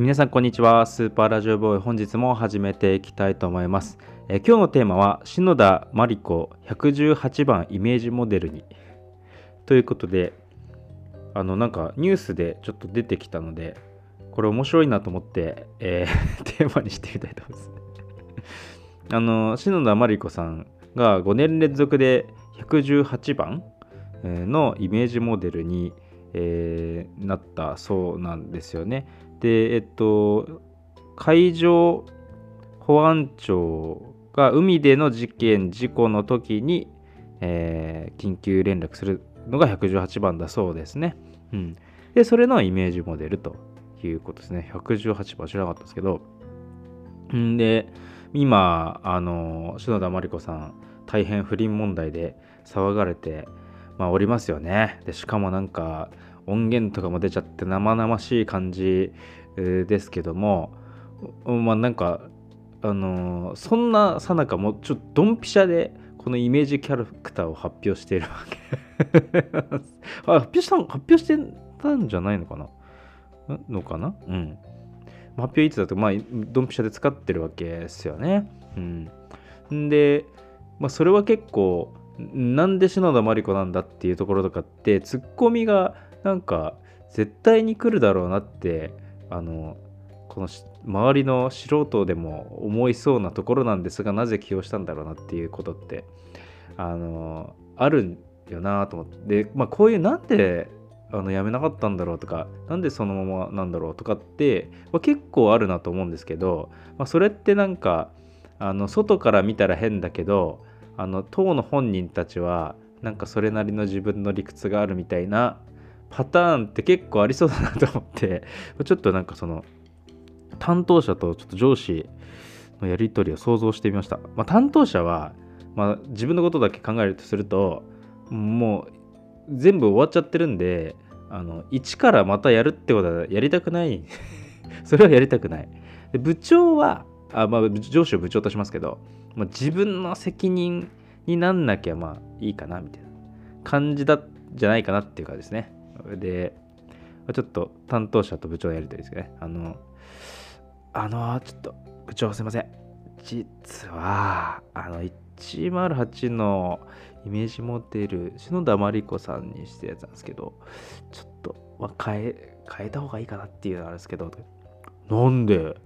皆さんこんにちは。スーパーラジオボーイ本日も始めていきたいと思います。え今日のテーマは篠田真理子118番イメージモデルに。ということであのなんかニュースでちょっと出てきたのでこれ面白いなと思って、えー、テーマにしてみたいと思います。あの篠田真理子さんが5年連続で118番のイメージモデルに、えー、なったそうなんですよね。で、えっと、海上保安庁が海での事件、事故の時に、えー、緊急連絡するのが118番だそうですね。うん。で、それのイメージモデルということですね。118番知らなかったですけど。んで、今、あの、篠田麻里子さん、大変不倫問題で騒がれて、まあ、おりますよね。で、しかもなんか、音源とかも出ちゃって生々しい感じですけども、まあなんか、あのー、そんなさなかもちょっとドンピシャでこのイメージキャラクターを発表しているわけあ発表した発表してたんじゃないのかな？のかな？うん。発表いつだと、まあ、ドンピシャで使ってるわけですよね。うん。で、まあ、それは結構、なんで篠田麻里子なんだっていうところとかって、ツッコミがなんか、絶対に来るだろうなって、あの、この周りの素人でも思いそうなところなんですがなぜ起用したんだろうなっていうことってあのあるよなと思って。で、まあ、こういうなんであのやめなかったんだろうとかなんでそのままなんだろうとかって、まあ、結構あるなと思うんですけど、まあ、それってなんかあの外から見たら変だけどあの当の本人たちはなんかそれなりの自分の理屈があるみたいなパターンって結構ありそうだなと思って ちょっとなんかその担当者とちょっと上司のやり取りを想像してみました。まあ、担当者は、まあ、自分のことだけ考えるとするともう全部終わっちゃってるんであの一からまたやるってことはやりたくない。それはやりたくない。で部長はあ、まあ、上司を部長としますけど、まあ、自分の責任になんなきゃまあいいかなみたいな感じだじゃないかなっていうかですね。でちょっと担当者と部長のやり取りですね。あのあのちょっと部長すいません。実はあの108のイメージモデル篠田麻里子さんにしてやつなんですけどちょっと、まあ、変え変えた方がいいかなっていうのあるんですけどなんで？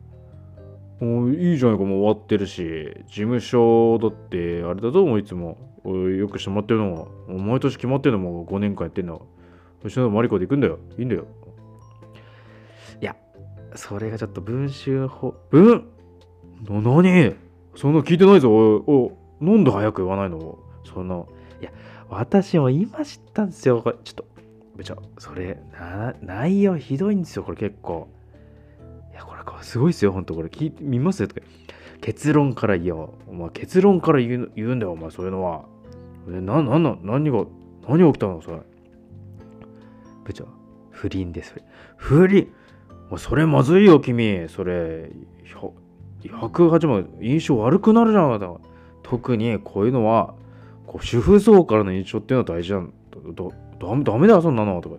もういいじゃないかもう終わってるし事務所だってあれだぞもういつも。よくしてもらってるの。は毎年決まってるのも5年間やってんの。篠田麻里子で行くんだよ。いいんだよ。いやそれがちょっと文集法文？な何そんな聞いてないぞ。おいおなんで早く言わないの？そのいや私も今知ったんですよ。これちょっと部長。それな内容ひどいんですよ。これ結構。いやこれすごいですよ本当これ聞いてみます？よとか。結論から言おう。お前結論から言う言うんだよお前そういうのは。えななんな何が何が起きたの？それ部長不倫です不倫？もうそれまずいよ、君。それ、108万印象悪くなるじゃん。特にこういうのは、こう主婦層からの印象っていうのは大事なんだ。ダメだよ、そんなの。とか。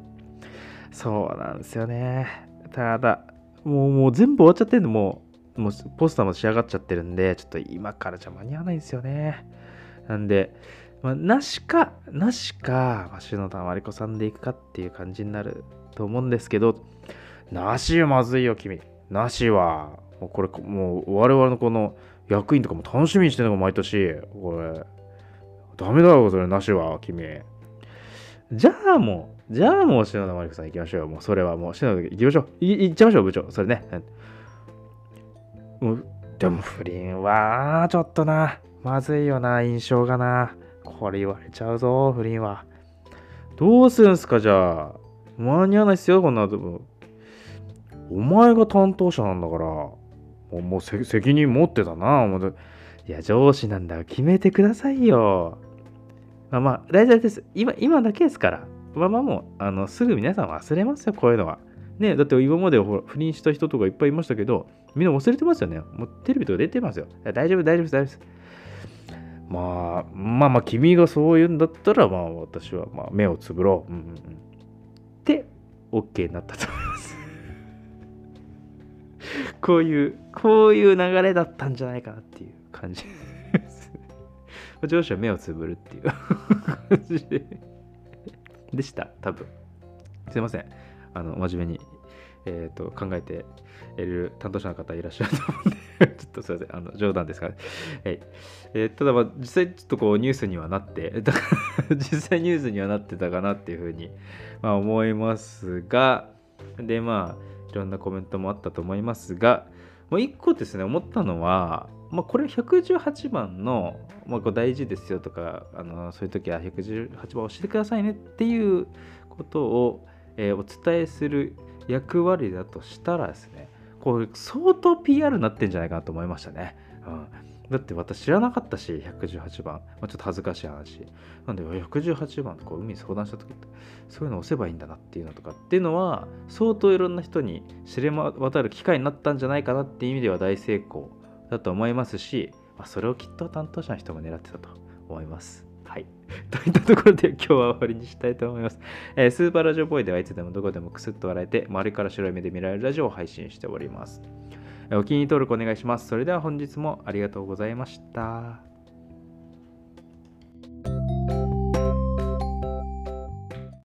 そうなんですよね。ただ、もうもう全部終わっちゃってんの、もう、もうポスターも仕上がっちゃってるんで、ちょっと今からじゃ間に合わないんですよね。なんで、まあ、なしか、なしか、ま篠田麻里子さんでいくかっていう感じになると思うんですけど、なしよ、まずいよ、君。なしは。もうこれ、もう我々のこの役員とかも楽しみにしてるのが毎年。これ、ダメだよ、それ、なしは、君。じゃあもう、じゃあもう、篠田真理子さん行きましょうよ。もう、それはもう、篠田行きましょう。行っちゃいましょう、部長。それね。もうでも、不倫は、ちょっとな。まずいよな、印象がな。これ言われちゃうぞ、不倫は。どうするんすか、じゃあ。間に合わないっすよ、こんなとお前が担当者なんだから、もうもう責任持ってたな。思っていや、上司なんだ。決めてくださいよ。まあまあ、大丈夫です。今、今だけですから。まあまあもう、あの、すぐ皆さん忘れますよ、こういうのは。ねだって今までほら不倫した人とかいっぱいいましたけど、みんな忘れてますよね。もうテレビとか出てますよ。大丈夫、大丈夫です、大丈夫です。まあ、まあまあ、君がそう言うんだったら、まあ私はまあ目をつぶろう。うんうんうん。で、OK になったと思います。こういうこういう流れだったんじゃないかなっていう感じです 上司は目をつぶるっていう感じででした多分すいませんあの真面目にえーと、考えている担当者の方いらっしゃると思うんで ちょっとすいません、あの冗談ですから、ね、はい。えー、ただ、まあ、実際ちょっとこうニュースにはなって、だから実際ニュースにはなってたかなっていうふうに、まあ、思いますが、で、まあ、いろんなコメントもあったと思いますが、もう一個ですね、思ったのは、まあ、これ118番の、まあ、こう大事ですよとかあのそういう時は118番をしてくださいねっていうことを、えー、お伝えする役割だとしたらですねこれ相当 PR になってんじゃないかなと思いましたね。うんだって私知らなかったし、118番。まあ、ちょっと恥ずかしい話。なんで、118番こう海に相談した時って、そういうの押せばいいんだなっていうのとかっていうのは、相当いろんな人に知れ渡る機会になったんじゃないかなっていう意味では大成功だと思いますし、まあ、それをきっと担当者の人も狙ってたと思います。はい。といったところで今日は終わりにしたいと思います。えー、スーパーラジオボーイではいつでもどこでもくすっと笑えて、周りから白い目で見られるラジオを配信しております。お気に入り登録お願いします。それでは本日もありがとうございました。